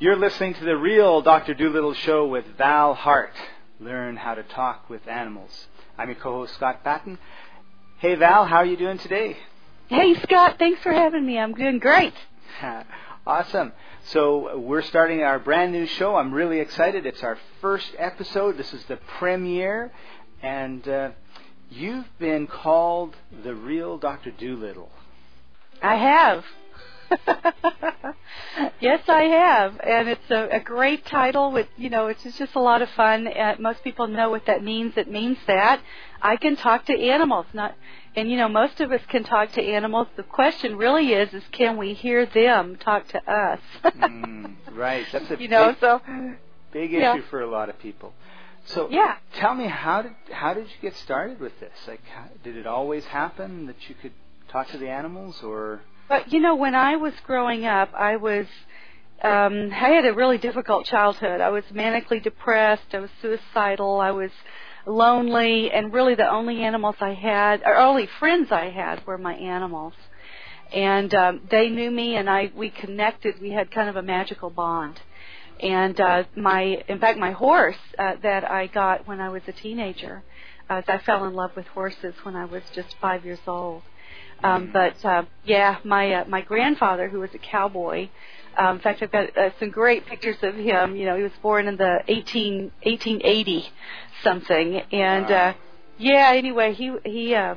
You're listening to the real Dr. Doolittle show with Val Heart. Learn how to talk with animals. I'm your co-host Scott Patton. Hey Val, how are you doing today? Hey Scott, thanks for having me. I'm doing great. awesome. So we're starting our brand new show. I'm really excited. It's our first episode. This is the premiere, and uh, you've been called the real Dr. Doolittle. I have. yes, I have, and it's a, a great title. With you know, it's just a lot of fun. Uh, most people know what that means. It means that I can talk to animals, not, and you know, most of us can talk to animals. The question really is, is can we hear them talk to us? mm, right. That's a you know, big, so big issue yeah. for a lot of people. So yeah. tell me how did how did you get started with this? Like, how, did it always happen that you could talk to the animals, or but you know, when I was growing up, I was um I had a really difficult childhood. I was manically depressed, I was suicidal, I was lonely, and really the only animals I had or only friends I had were my animals. And um they knew me and I we connected. We had kind of a magical bond. And uh my in fact my horse uh, that I got when I was a teenager, uh, I fell in love with horses when I was just 5 years old um, but uh, yeah, my uh, my grandfather, who was a cowboy, um, in fact, I've got uh, some great pictures of him. You know, he was born in the 18, 1880 something, and wow. uh, yeah. Anyway, he he uh,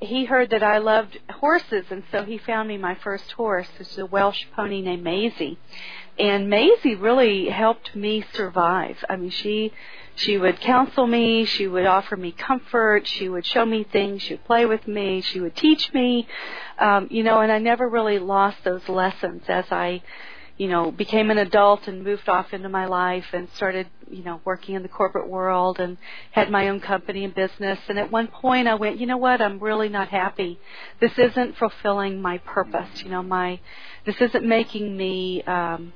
he heard that I loved horses, and so he found me my first horse, which is a Welsh pony named Maisie. And Maisie really helped me survive. I mean, she she would counsel me, she would offer me comfort, she would show me things, she would play with me, she would teach me, um, you know, and I never really lost those lessons as I, you know, became an adult and moved off into my life and started, you know, working in the corporate world and had my own company and business. And at one point I went, you know what, I'm really not happy. This isn't fulfilling my purpose, you know, my, this isn't making me, um,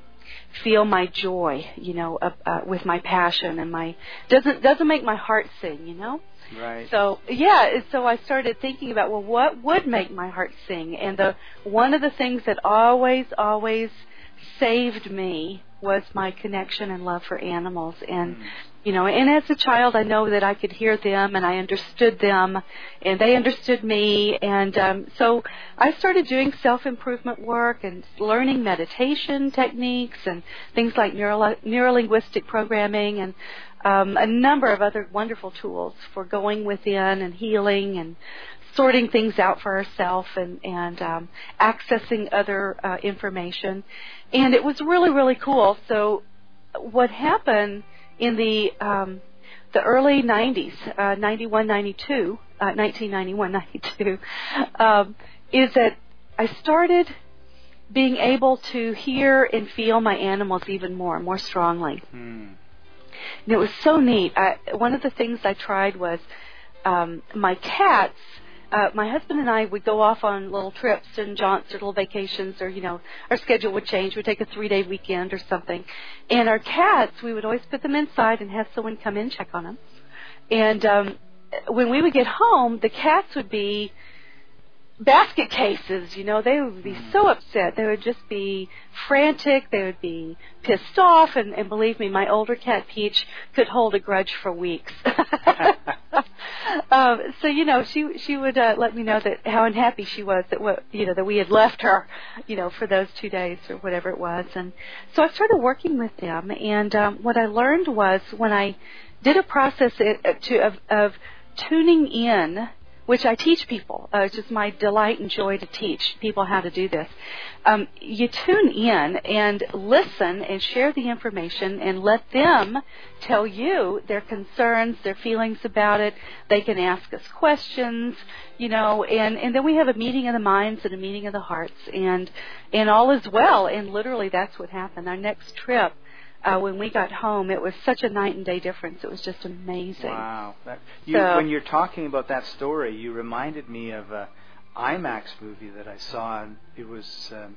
feel my joy, you know, uh, uh, with my passion and my doesn't doesn't make my heart sing, you know. right? So yeah, so I started thinking about well, what would make my heart sing? And the one of the things that always always saved me was my connection and love for animals and Mm. You know and as a child i know that i could hear them and i understood them and they understood me. And um so i started doing self improvement work and learning meditation techniques and things like neuro neurolinguistic programming and um a number of other wonderful tools for going within and healing and sorting things out for ourselves and and um accessing other uh, information. And it was really really cool. So what happened in the um the early 90s uh 91 92 uh 1991 92 um is that I started being able to hear and feel my animals even more more strongly Hmm. and it was so neat. I, one of the things I tried was um, my cats. Uh, my husband and I would go off on little trips and jaunts or little vacations, or you know, our schedule would change. We'd take a three-day weekend or something, and our cats, we would always put them inside and have someone come in check on them. And um, when we would get home, the cats would be basket cases, you know, they would be so upset. They would just be frantic. They would be pissed off. And, and believe me, my older cat Peach could hold a grudge for weeks. um, so you know, she she would uh, let me know that how unhappy she was that what you know that we had left her, you know, for those two days or whatever it was. And so I started working with them. And um, what I learned was when I did a process it, to of, of tuning in which I teach people. Uh, it's just my delight and joy to teach people how to do this. Um, you tune in and listen and share the information and let them tell you their concerns, their feelings about it. They can ask us questions, you know, and, and then we have a meeting of the minds and a meeting of the hearts and, and all is well. And literally that's what happened. Our next trip, uh, when we got home, it was such a night and day difference. It was just amazing. Wow. That, you, So- when you're talking about that story, you reminded me of a IMAX movie that I saw. And it was um,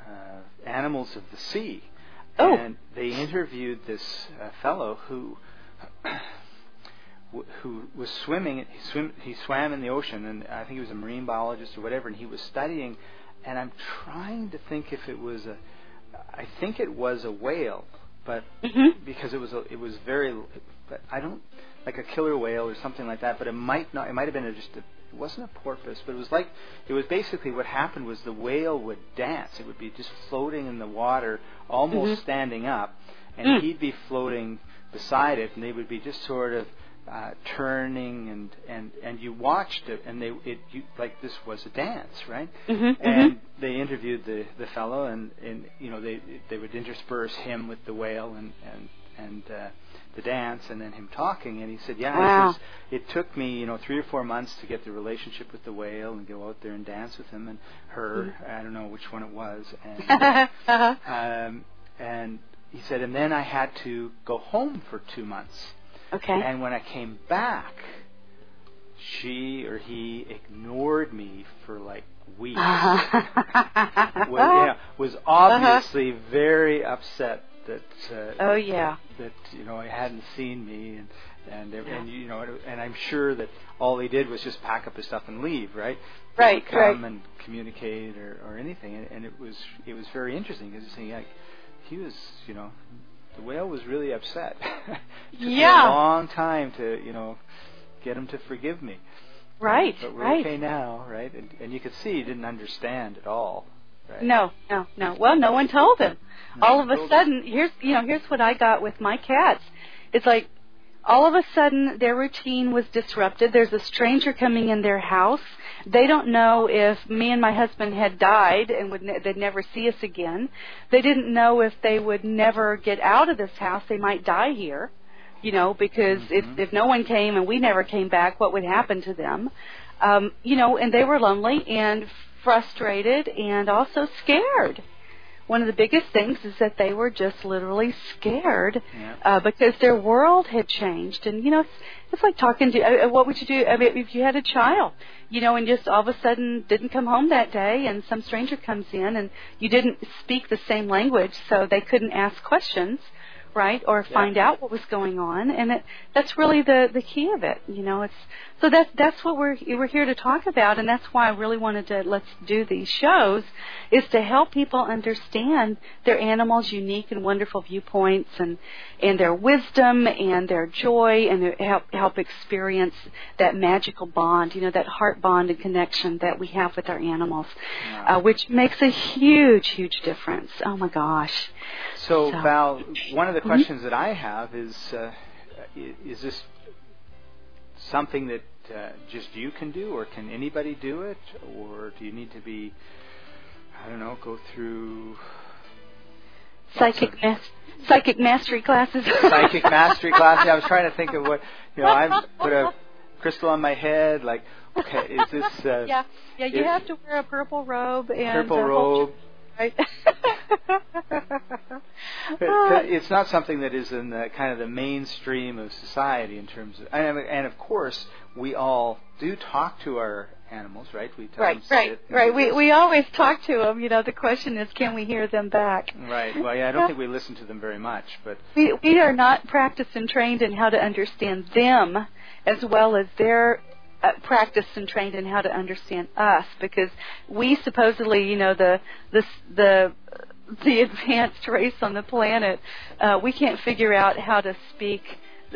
uh, Animals of the Sea. Oh. And they interviewed this uh, fellow who who was swimming. He swim. He swam in the ocean, and I think he was a marine biologist or whatever. And he was studying. And I'm trying to think if it was a I think it was a whale, but Mhm. because it was a, it was very, but I don't like a killer whale or something like that. But it might not. It might have been a, just a. It wasn't a porpoise, but it was like it was basically what happened was the whale would dance. It would be just floating in the water, almost Mhm. standing up, and Mm. he'd be floating beside it, and they would be just sort of uh, turning and and and you watched it, and they it you like this was a dance, right? Mhm. and mhm. they interviewed the the fellow and and you know they they would intersperse him with the whale and and and uh, the dance and then him talking and he said yeah Wow. he says, it took me you know three or four months to get the relationship with the whale and go out there and dance with him and her I don't know which one it was and uh-huh. um and he said and then I had to go home for two months Okay. and when I came back she or he ignored me for like weeks Uh-huh. was, yeah, was obviously very upset that uh, Oh yeah. that you know he hadn't seen me and and and you know and I'm sure that all he did was just pack up his stuff and leave, right? He Right, come right. and communicate or, or anything, and, and it was it was very interesting because like he was you know the whale was really upset. Took me Yeah. a long time to you know get him to forgive me. Right. But we're right. okay now, right? And, and you could see he didn't understand at all. Right? No, no, no. Well, no one told him. No all of a told him. sudden, here's you know, here's what I got with my cats. It's like all of a sudden their routine was disrupted. There's a stranger coming in their house. They don't know if me and my husband had died and would ne- they'd never see us again. They didn't know if they would never get out of this house. They might die here. You know, because Mhm. if if no one came and we never came back, what would happen to them? Um, you know, and they were lonely and frustrated and also scared one of the biggest things is that they were just literally scared Yeah. uh, because their world had changed. And you know, it's, it's like talking to. Uh, uh, what would you do I mean, if you had a child, you know, and just all of a sudden didn't come home that day, and some stranger comes in, and you didn't speak the same language, so they couldn't ask questions, right, or Yeah. find out what was going on. And it, that's really the the key of it. You know, it's so that's that's what we're we're here to talk about, and that's why I really wanted to let's do these shows, is to help people understand their animals' unique and wonderful viewpoints, and and their wisdom and their joy, and to help help experience that magical bond, you know, that heart bond and connection that we have with our animals, Yeah. uh, which makes a huge huge difference. Oh my gosh. So, So- Val, one of the Mhm. questions that I have is, uh, i- is this something that uh, just you can do, or can anybody do it, or do you need to be, I don't know, go through Psychic mas- psychic mastery classes. psychic mastery classes? I was trying to think of what, you know, I put a crystal on my head, like, okay, is this uh, yeah, yeah. You It- have to wear a purple robe and purple hold- robe? Right? But Ah, it's not something that is in the kind of the mainstream of society in terms of, and, and of course, we all do talk to our animals, right? We tell right, them right, right. We we always talk to them. You know, the question is, can we hear them back? Right. Well, yeah, I don't think we listen to them very much, but We we are not practiced and trained in how to understand them, as well as their uh, practiced and trained in how to understand us, because we supposedly, you know, the the the the advanced race on the planet, uh, we can't figure out how to speak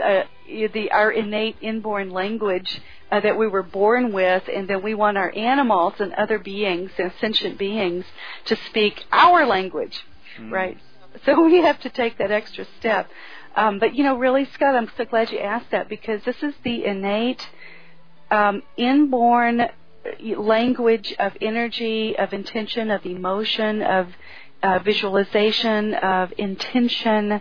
uh, the our innate inborn language uh, that we were born with, and then we want our animals and other beings and sentient beings to speak our language, Mm. right? So we have to take that extra step. Um, but you know, really, Scott, I'm so glad you asked that because this is the innate, um, inborn language of energy, of intention, of emotion, of uh, visualization, of intention.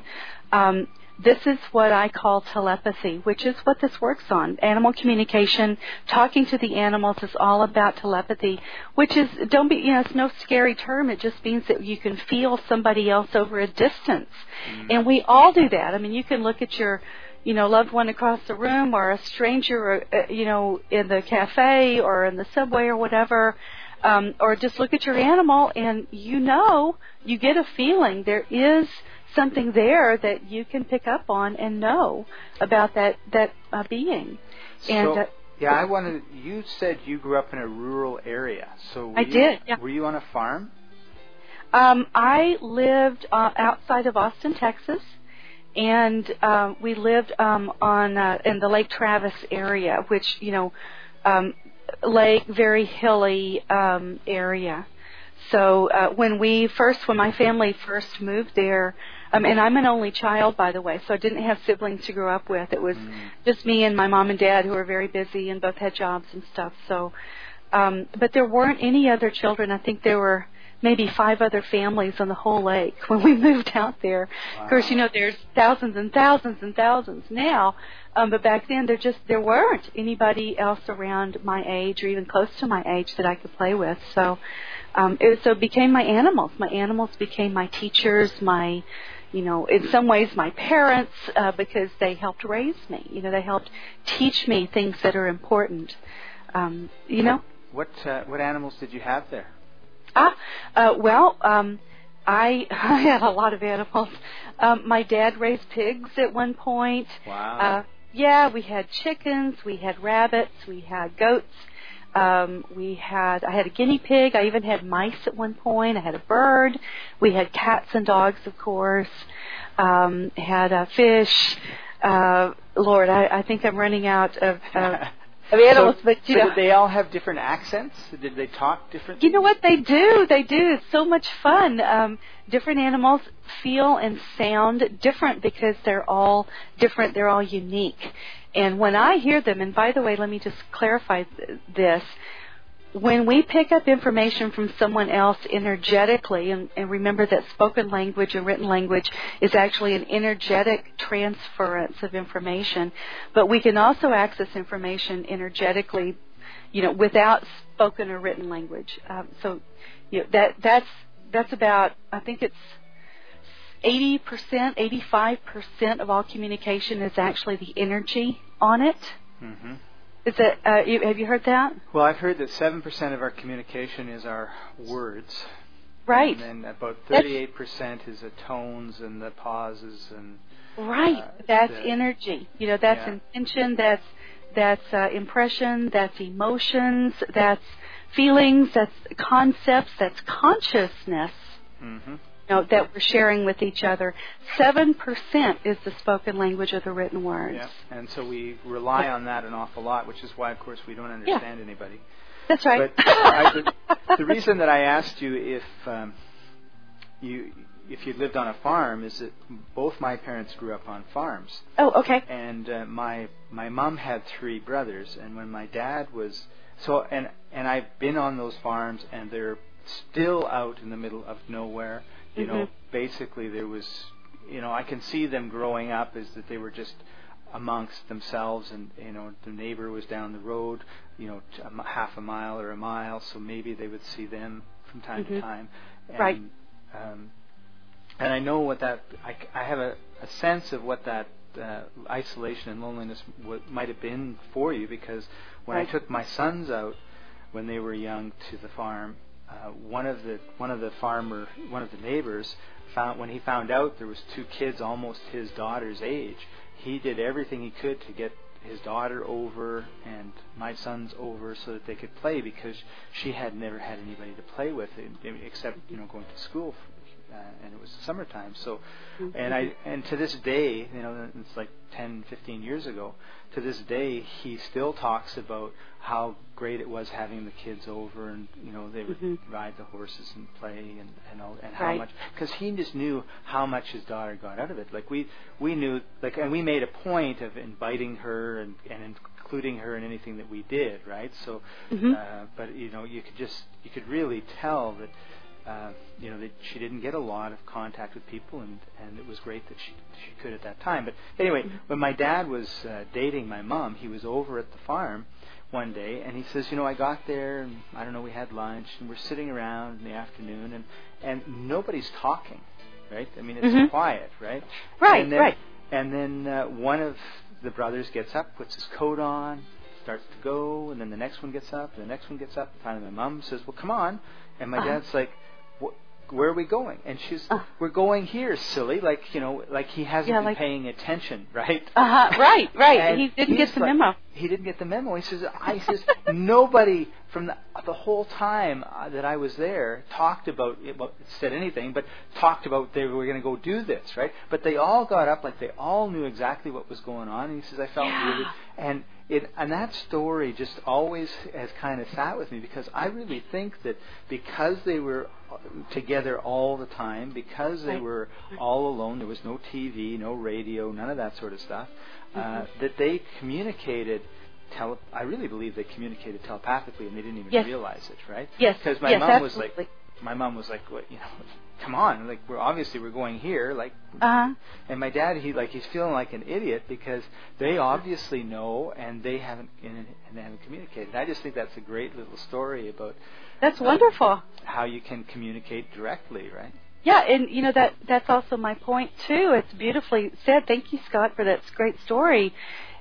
Um, this is what I call telepathy, which is what this works on. Animal communication, talking to the animals is all about telepathy, which is, don't be, you know, it's no scary term. It just means that you can feel somebody else over a distance. And we all do that. I mean, you can look at your, you know, loved one across the room or a stranger, uh, you know, in the cafe or in the subway or whatever. Um, or just look at your animal and you know, you get a feeling there is something there that you can pick up on and know about that that uh, being. And so, uh, yeah, I wanted. You said you grew up in a rural area, so were I you, did, yeah. Were you on a farm? Um, I lived uh, outside of Austin, Texas, and um, we lived um, on uh, in the Lake Travis area, which you know, um, lake very hilly um, area. So uh, when we first, when my family first moved there, um, and I'm an only child, by the way, so I didn't have siblings to grow up with. It was Mm. just me and my mom and dad who were very busy and both had jobs and stuff. So, um, but there weren't any other children. I think there were maybe five other families on the whole lake when we moved out there. Of course, you know there's thousands and thousands and thousands now, um, but back then there just there weren't anybody else around my age or even close to my age that I could play with. So, um, it so it became my animals. My animals became my teachers. My you know, in some ways my parents uh, because they helped raise me. You know, they helped teach me things that are important. Um, you know, What uh, what animals did you have there? Ah, uh, well, um, I I had a lot of animals. Um, my dad raised pigs at one point. Wow. Uh, yeah, we had chickens, we had rabbits, we had goats. Um, we had I had a guinea pig. I even had mice at one point. I had a bird. We had cats and dogs, of course. Um, had a fish. Uh, Lord, I, I think I'm running out of, animals, so, but you so did they all have different accents? Did they talk differently? You know what they do? They do. It's so much fun. Um, different animals feel and sound different because they're all different. They're all unique. And when I hear them, and by the way, let me just clarify th- this. When we pick up information from someone else energetically, and, and remember that spoken language and written language is actually an energetic transference of information, but we can also access information energetically you know, without spoken or written language. Um, so, you know, that that's that's about I think it's eighty percent, eighty five percent of all communication is actually the energy on it. hmm Is that uh, you, have you heard that? Well, I've heard that seven percent of our communication is our words. Right. And then about thirty-eight percent is the tones and the pauses and. Right. Uh, that's the- energy. You know, that's Yeah. intention. That's that's uh, impression. That's emotions. That's feelings. That's concepts. That's consciousness. hmm you know, that we're sharing with each other. Seven percent is the spoken language of the written words. Yeah. And so we rely on that an awful lot, which is why, of course, we don't understand anybody. That's right. But I, the, the reason that I asked you if um, you if you lived on a farm is that both my parents grew up on farms, oh, okay. and uh, my my mom had three brothers, and when my dad was so and and I've been on those farms, and they're still out in the middle of nowhere. You know, Mhm. basically there was, you know, I can see them growing up is that they were just amongst themselves, and you know, the neighbor was down the road, you know, t- a m- half a mile or a mile, so maybe they would see them from time to Mhm. time. And, Right. Um, and I know what that I, I have a, a sense of what that uh, isolation and loneliness w- might have been for you because when Right. I took my sons out when they were young to the farm, uh, one of the one of the farmer one of the neighbors found when he found out there was two kids almost his daughter's age, he did everything he could to get his daughter over and my sons over so that they could play because she had never had anybody to play with except you know going to school and it was summertime so and I and to this day you know it's like 10 15 years ago to this day he still talks about how great it was having the kids over and you know they would Mhm. ride the horses and play and and all, and how Right. much because he just knew how much his daughter got out of it like we we knew like and we made a point of inviting her and and including her in anything that we did right so Mhm. uh, but you know you could just you could really tell that uh, you know that she didn't get a lot of contact with people, and and it was great that she she could at that time. But anyway, Mm-hmm. when my dad was uh, dating my mom, he was over at the farm one day, and he says, you know, I got there, and I don't know, we had lunch, and we're sitting around in the afternoon, and and nobody's talking, right? I mean, it's Mhm. quiet, right? Right, and then, right. And then uh, one of the brothers gets up, puts his coat on, starts to go, and then the next one gets up, and the next one gets up. And finally, my mom says, "Well, come on," and my Uh-huh. dad's like, "Wh- "Where are we going?" And she's, Uh. "We're going here, silly." Like you know, like he hasn't Yeah, been like- paying attention, right? Uh huh. Right, right. And he didn't get the like- memo. He didn't get the memo. He says, "I says nobody from the, the whole time uh, that I was there, talked about it, well, said anything, but talked about they were going to go do this, right? But they all got up like they all knew exactly what was going on. And he says, I felt Yeah. really, and it, and that story just always has kind of sat with me because I really think that because they were together all the time, because they were all alone, there was no TV, no radio, none of that sort of stuff, uh, that they communicated. Tele- I really believe they communicated telepathically, and they didn't even Yes. realize it, right? Yes. Because my yes, mom was absolutely. like, my mom was like, what, you know, come on, like we're obviously we're going here, like Uh huh. and my dad, he like he's feeling like an idiot because they obviously know and they haven't and they haven't communicated. And I just think that's a great little story about That's wonderful. how you can communicate directly, right? Yeah, and you know that that's also my point too. It's beautifully said. Thank you, Scott, for that great story.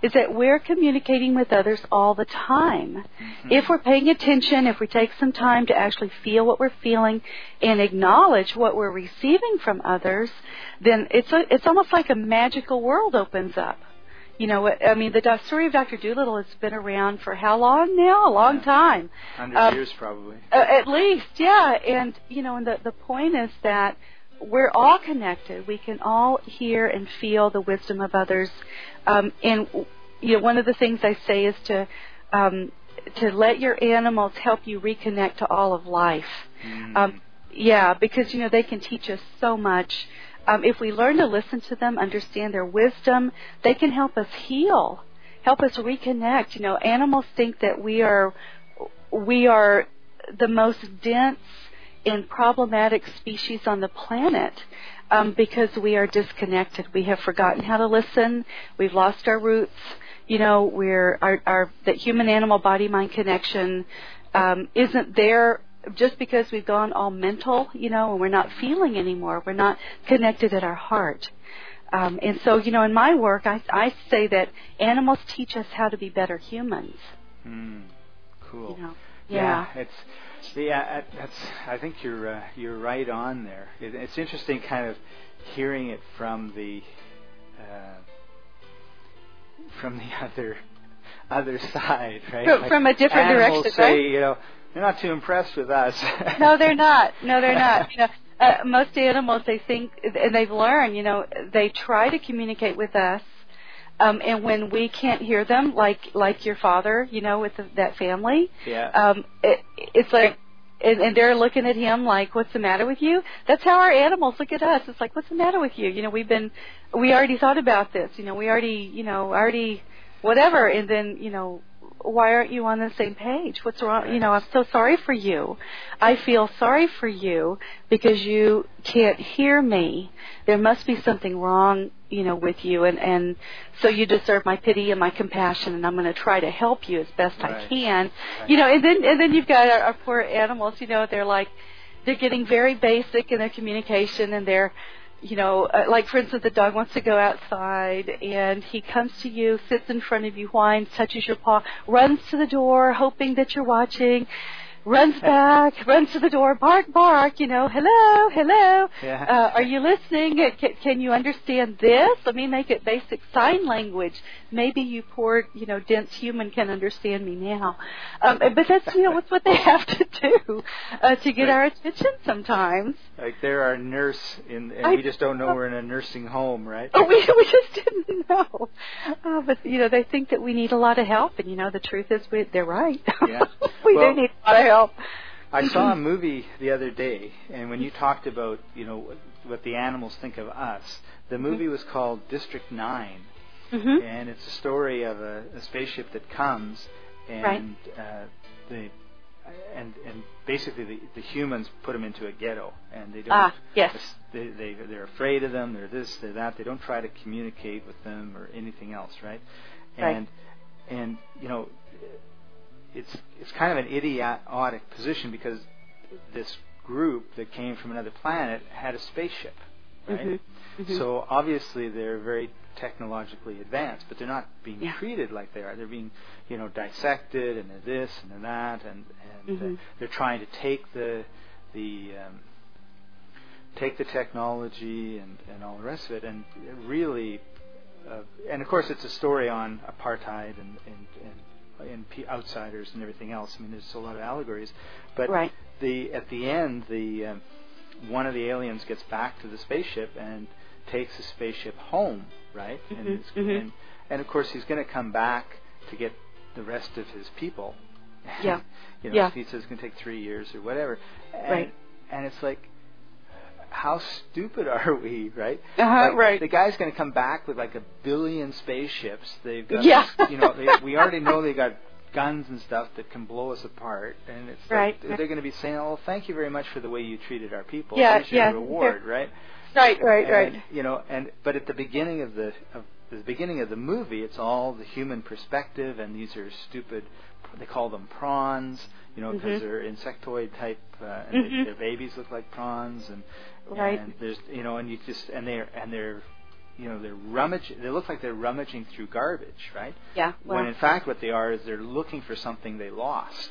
Is that we're communicating with others all the time. Mm-hmm. If we're paying attention, if we take some time to actually feel what we're feeling and acknowledge what we're receiving from others, then it's a, it's almost like a magical world opens up. You know, I mean, the story of Dr. Doolittle has been around for how long now? A long Yeah. time. Hundred Um, years probably. Uh, at least, yeah. And you know, and the the point is that we're all connected. We can all hear and feel the wisdom of others. Um, and you know, one of the things I say is to um, to let your animals help you reconnect to all of life. Mm. Um, yeah, because you know they can teach us so much. Um, if we learn to listen to them, understand their wisdom, they can help us heal, help us reconnect. You know, animals think that we are we are the most dense and problematic species on the planet um, because we are disconnected. We have forgotten how to listen. We've lost our roots. You know, we're our, our that human animal body mind connection um, isn't there just because we've gone all mental, you know, and we're not feeling anymore. We're not connected at our heart. Um, and so, you know, in my work, I, I say that animals teach us how to be better humans. Mm. Cool. You know, yeah. it's yeah. That's. I think you're uh, you're right on there. It, it's interesting, kind of hearing it from the uh, from the other other side, right? From- from a different animals direction, say, right? you know, they're not too impressed with us. no, they're not. No, they're not. You know, uh, most animals they think and they've learned. You know, they try to communicate with us, um, and when we can't hear them, like like your father, you know, with the, that family, yeah. um, it, it's like. And, and they're looking at him like, "What's the matter with you?" That's how our animals look at us. It's like, "What's the matter with you?" You know, we've been, we already thought about this. You know, we already, you know, already, whatever. And then, you know, why aren't you on the same page? What's wrong? You know, I'm so sorry for you. I feel sorry for you because you can't hear me. There must be something wrong, you know, with you, and and so you deserve my pity and my compassion, and I'm going to try to help you as best I can. Right. You know, and then and then you've got our, our poor animals. You know, they're like they're getting very basic in their communication, and they're you know, uh, like for instance, the dog wants to go outside and he comes to you, sits in front of you, whines, touches your paw, runs to the door, hoping that you're watching, runs back, runs to the door, bark, bark, you know, hello, hello. Yeah. Uh, are you listening? Uh, Can, can you understand this? Let me make it basic sign language. Maybe you poor, you know, dense human can understand me now. Um, but that's, you know, what's what they have to do uh, to get our attention sometimes. Like they're our nurse, in, and I- we just don't know we're in a nursing home, right? Oh, we we just didn't know. Uh, but you know, they think that we need a lot of help, and you know, the truth is, we, they're right. Yeah. we Well- do need a lot of help. I saw a movie the other day, and when you talked about, you know, what, what the animals think of us, the movie was called District Nine, hmm and it's a story of a, a spaceship that comes, and uh, the and and basically the, the humans put them into a ghetto, and they don't. Ah, yes. They, they they're afraid of them. They're this. They're that. They don't try to communicate with them or anything else, right? Right. And and you know, it's it's kind of an idiotic position because this group that came from another planet had a spaceship, right? Mhm. Mhm. So obviously they're very technologically advanced, but they're not being Yeah. treated like they are. They're being, you know, dissected and they're this and they're that, and and uh, they're trying to take the the um, take the technology and and all the rest of it, and really, uh, and of course it's a story on apartheid and and, and P- Outsiders and everything else. I mean, there's a lot of allegories, but Right. the at the end, the um, one of the aliens gets back to the spaceship and takes the spaceship home, right? And, Mhm, it's- mhm. and and of course he's going to come back to get the rest of his people. Yeah. you know, Yeah. he says it's going to take three years or whatever. And, Right. And it's like, how stupid are we, right? Uh-huh, Like, right. The guy's going to come back with like a billion spaceships. They've got, Yeah. you know, they, we already know they got guns and stuff that can blow us apart, and it's Right, like they're going to be saying, "Oh, thank you very much for the way you treated our people. Yeah, Here's your yeah, reward, yeah. right?" Right, right, and, right. You know, and but at the beginning of the of the beginning of the movie, it's all the human perspective, and these are stupid. They call them prawns, you know, because Mhm. they're insectoid type, uh, and Mhm. they, their babies look like prawns, and Right. and there's you know, and you just and they're and they're you know they're rummaging. They look like they're rummaging through garbage, right? Yeah. Well, when in fact what they are is they're looking for something they lost,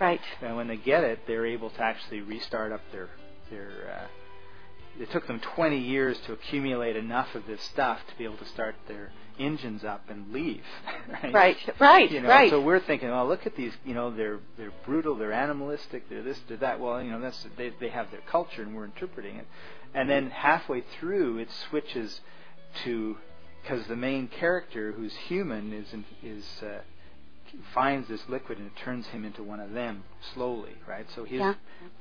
right. and when they get it, they're able to actually restart up their their. Uh, it took them 20 years to accumulate enough of this stuff to be able to start their engines up and leave. Right. Right. Right. You know, right. so we're thinking, well, look at these. You know, they're they're brutal, they're animalistic, they're this, they're that. Well, you know, that's they they have their culture, and we're interpreting it. And then halfway through, it switches to because the main character, who's human, is in, is uh, finds this liquid and it turns him into one of them slowly, right? So he's Yeah.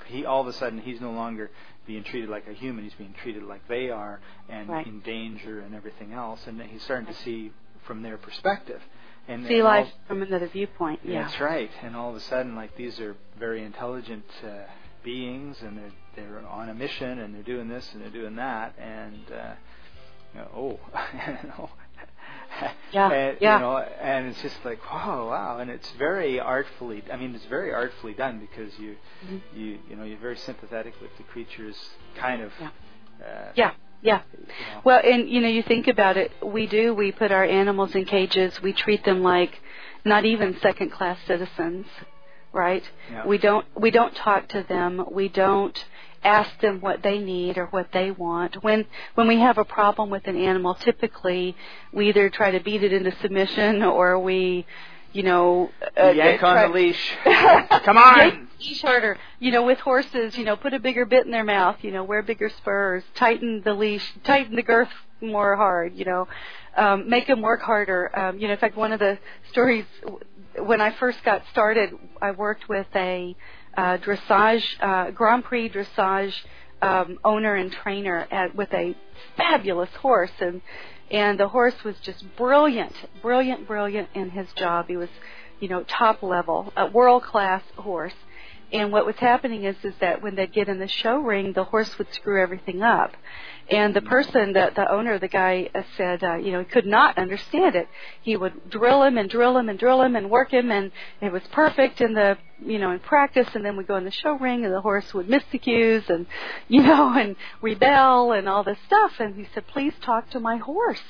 he all of a sudden he's no longer being treated like a human; he's being treated like they are, and Right. in danger and everything else. And he's starting to see from their perspective. And See and all- life from another viewpoint. Yeah. that's right. And all of a sudden, like these are very intelligent uh, beings, and they're they're on a mission, and they're doing this and they're doing that, and uh, you know, oh, Yeah, and, yeah. you know, and it's just like wow, wow, and it's very artfully. I mean, it's very artfully done because you Mhm. you you know you're very sympathetic with the creatures, kind of. Yeah. Uh, Yeah. Yeah. you know. Well, and you know, you think about it. We do. We put our animals in cages. We treat them like not even second-class citizens, right? Yeah. We don't. We don't talk to them. We don't ask them what they need or what they want. When when we have a problem with an animal, typically we either try to beat it into submission or we, you know, uh, yank on try- the leash. Come on. Leash harder. You know, with horses, you know, put a bigger bit in their mouth. You know, wear bigger spurs. Tighten the leash. Tighten the girth more hard. You know, um, make them work harder. Um, you know, in fact, one of the stories when I first got started, I worked with a uh, dressage uh, Grand Prix dressage um, owner and trainer at, with a fabulous horse and and the horse was just brilliant, brilliant, brilliant in his job. He was, you know, top level, a world class horse. And what was happening is is that when they'd get in the show ring, the horse would screw everything up. And the person, the the owner, the guy uh, said, uh, you know, he could not understand it. He would drill him and drill him and drill him and work him, and it was perfect in the, you know, in practice. And then we go in the show ring, and the horse would miss the cues, and you know, and rebel and all this stuff. And he said, please talk to my horse.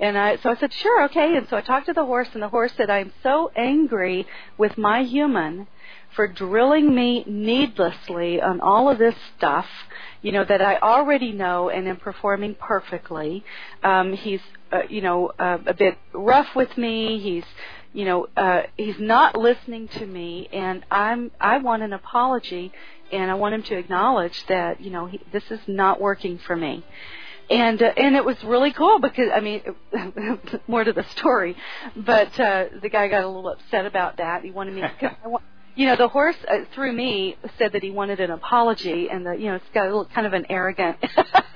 And I, so I said, sure, okay. And so I talked to the horse, and the horse said, I'm so angry with my human for drilling me needlessly on all of this stuff, you know, that I already know and am performing perfectly. Um, he's, uh, you know, uh, a bit rough with me. He's, you know, uh, he's not listening to me, and I'm, I want an apology, and I want him to acknowledge that, you know, he, this is not working for me and uh, and it was really cool because I mean more to the story, but uh, the guy got a little upset about that. He wanted me, cause I want, you know, the horse uh, through me said that he wanted an apology, and the you know it's got a little kind of an arrogant,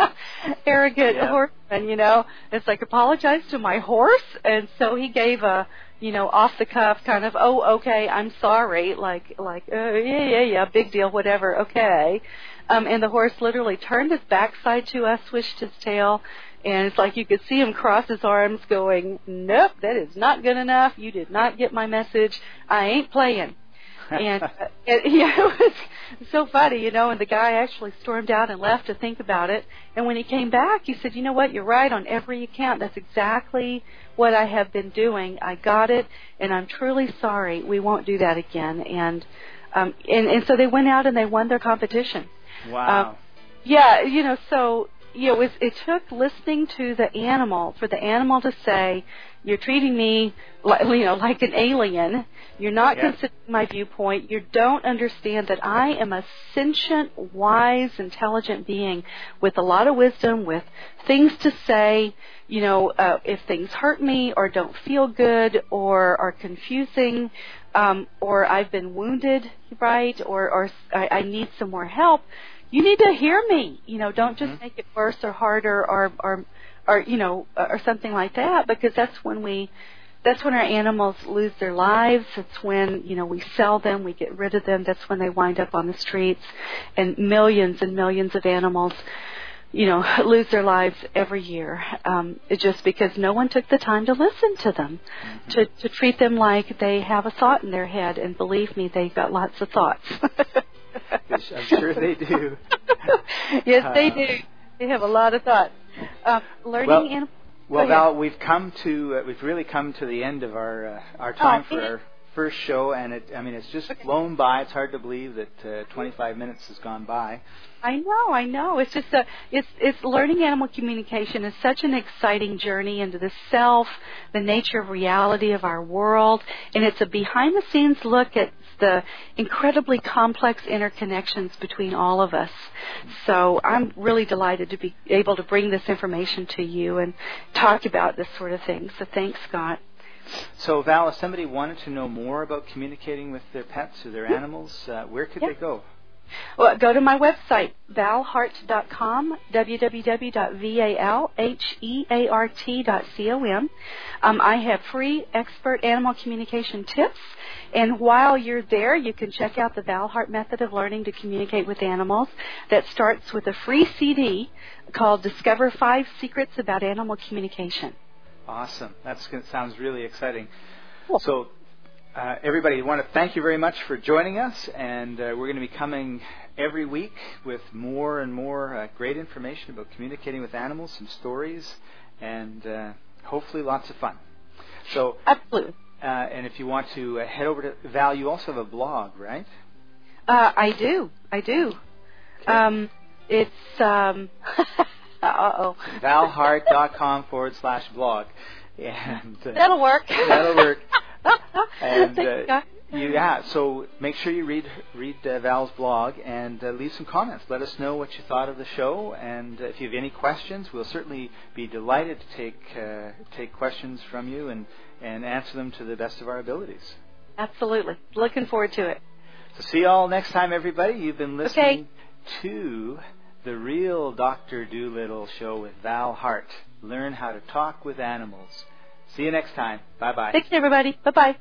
arrogant Yeah. horseman. You know, it's like apologize to my horse, and so he gave a you know off the cuff kind of oh okay I'm sorry like like uh, yeah yeah yeah big deal whatever okay um, and the horse literally turned his backside to us, swished his tail, and it's like you could see him cross his arms, going, "Nope, that is not good enough. You did not get my message. I ain't playing." And uh, it, yeah, it was so funny, you know. And the guy actually stormed out and left to think about it. And when he came back, he said, "You know what? You're right on every account. That's exactly what I have been doing. I got it, and I'm truly sorry. We won't do that again." And um, and and so they went out and they won their competition. Wow. Um, Yeah, you know, so you know, it, it took listening to the animal for the animal to say, "You're treating me like you know like an alien. You're not Yeah. considering my viewpoint. You don't understand that I am a sentient, wise, intelligent being with a lot of wisdom, with things to say. You know, uh, if things hurt me or don't feel good or are confusing." Um, or I've been wounded, right? Or, or I, I need some more help you need to hear me. You know, don't just Mhm. make it worse or harder or or or you know or something like that because that's when we that's when our animals lose their lives. It's when you know we sell them, we get rid of them. That's when they wind up on the streets, and millions and millions of animals, you know, lose their lives every year. Um, it's just because no one took the time to listen to them, to to treat them like they have a thought in their head. And believe me, they've got lots of thoughts. I'm sure they do. yes, they Uh, do. They have a lot of thoughts. Um, learning Well, Well, Val, we've come to uh, we've really come to the end of our uh, our time Oh, for our first show, and it I mean it's just flown by. It's hard to believe that uh, 25 minutes has gone by. I know, I know. It's just a, it's, it's learning animal communication is such an exciting journey into the self, the nature of reality of our world, and it's a behind the scenes look at the incredibly complex interconnections between all of us. So I'm really delighted to be able to bring this information to you and talk about this sort of thing. So thanks, Scott. So, Val, if somebody wanted to know more about communicating with their pets or their animals, uh, where could Yeah. they go? Well, go to my website, valheart.com, www.valheart.com. Um, I have free expert animal communication tips, and while you're there, you can check out the Valheart method of learning to communicate with animals that starts with a free CD called Discover Five Secrets About Animal Communication. Awesome. That sounds really exciting. Cool. So, uh, everybody, I want to thank you very much for joining us, and uh, we're going to be coming every week with more and more uh, great information about communicating with animals, some stories, and uh, hopefully lots of fun. So, Absolutely. uh, and if you want to uh, head over to Val, you also have a blog, right? Uh, I do. I do. Um, it's um, uh oh. valheart.com forward slash blog. And uh, That'll work. That'll work. And uh, you, yeah, so make sure you read read uh, Val's blog and uh, leave some comments. Let us know what you thought of the show, and uh, if you have any questions, we'll certainly be delighted to take uh, take questions from you and and answer them to the best of our abilities. Absolutely. Looking forward to it. So see you all next time, everybody. You've been listening Okay. to the Real Doctor Doolittle show with Val Heart. Learn how to talk with animals. See you next time. Bye bye. Thanks, everybody. Bye bye.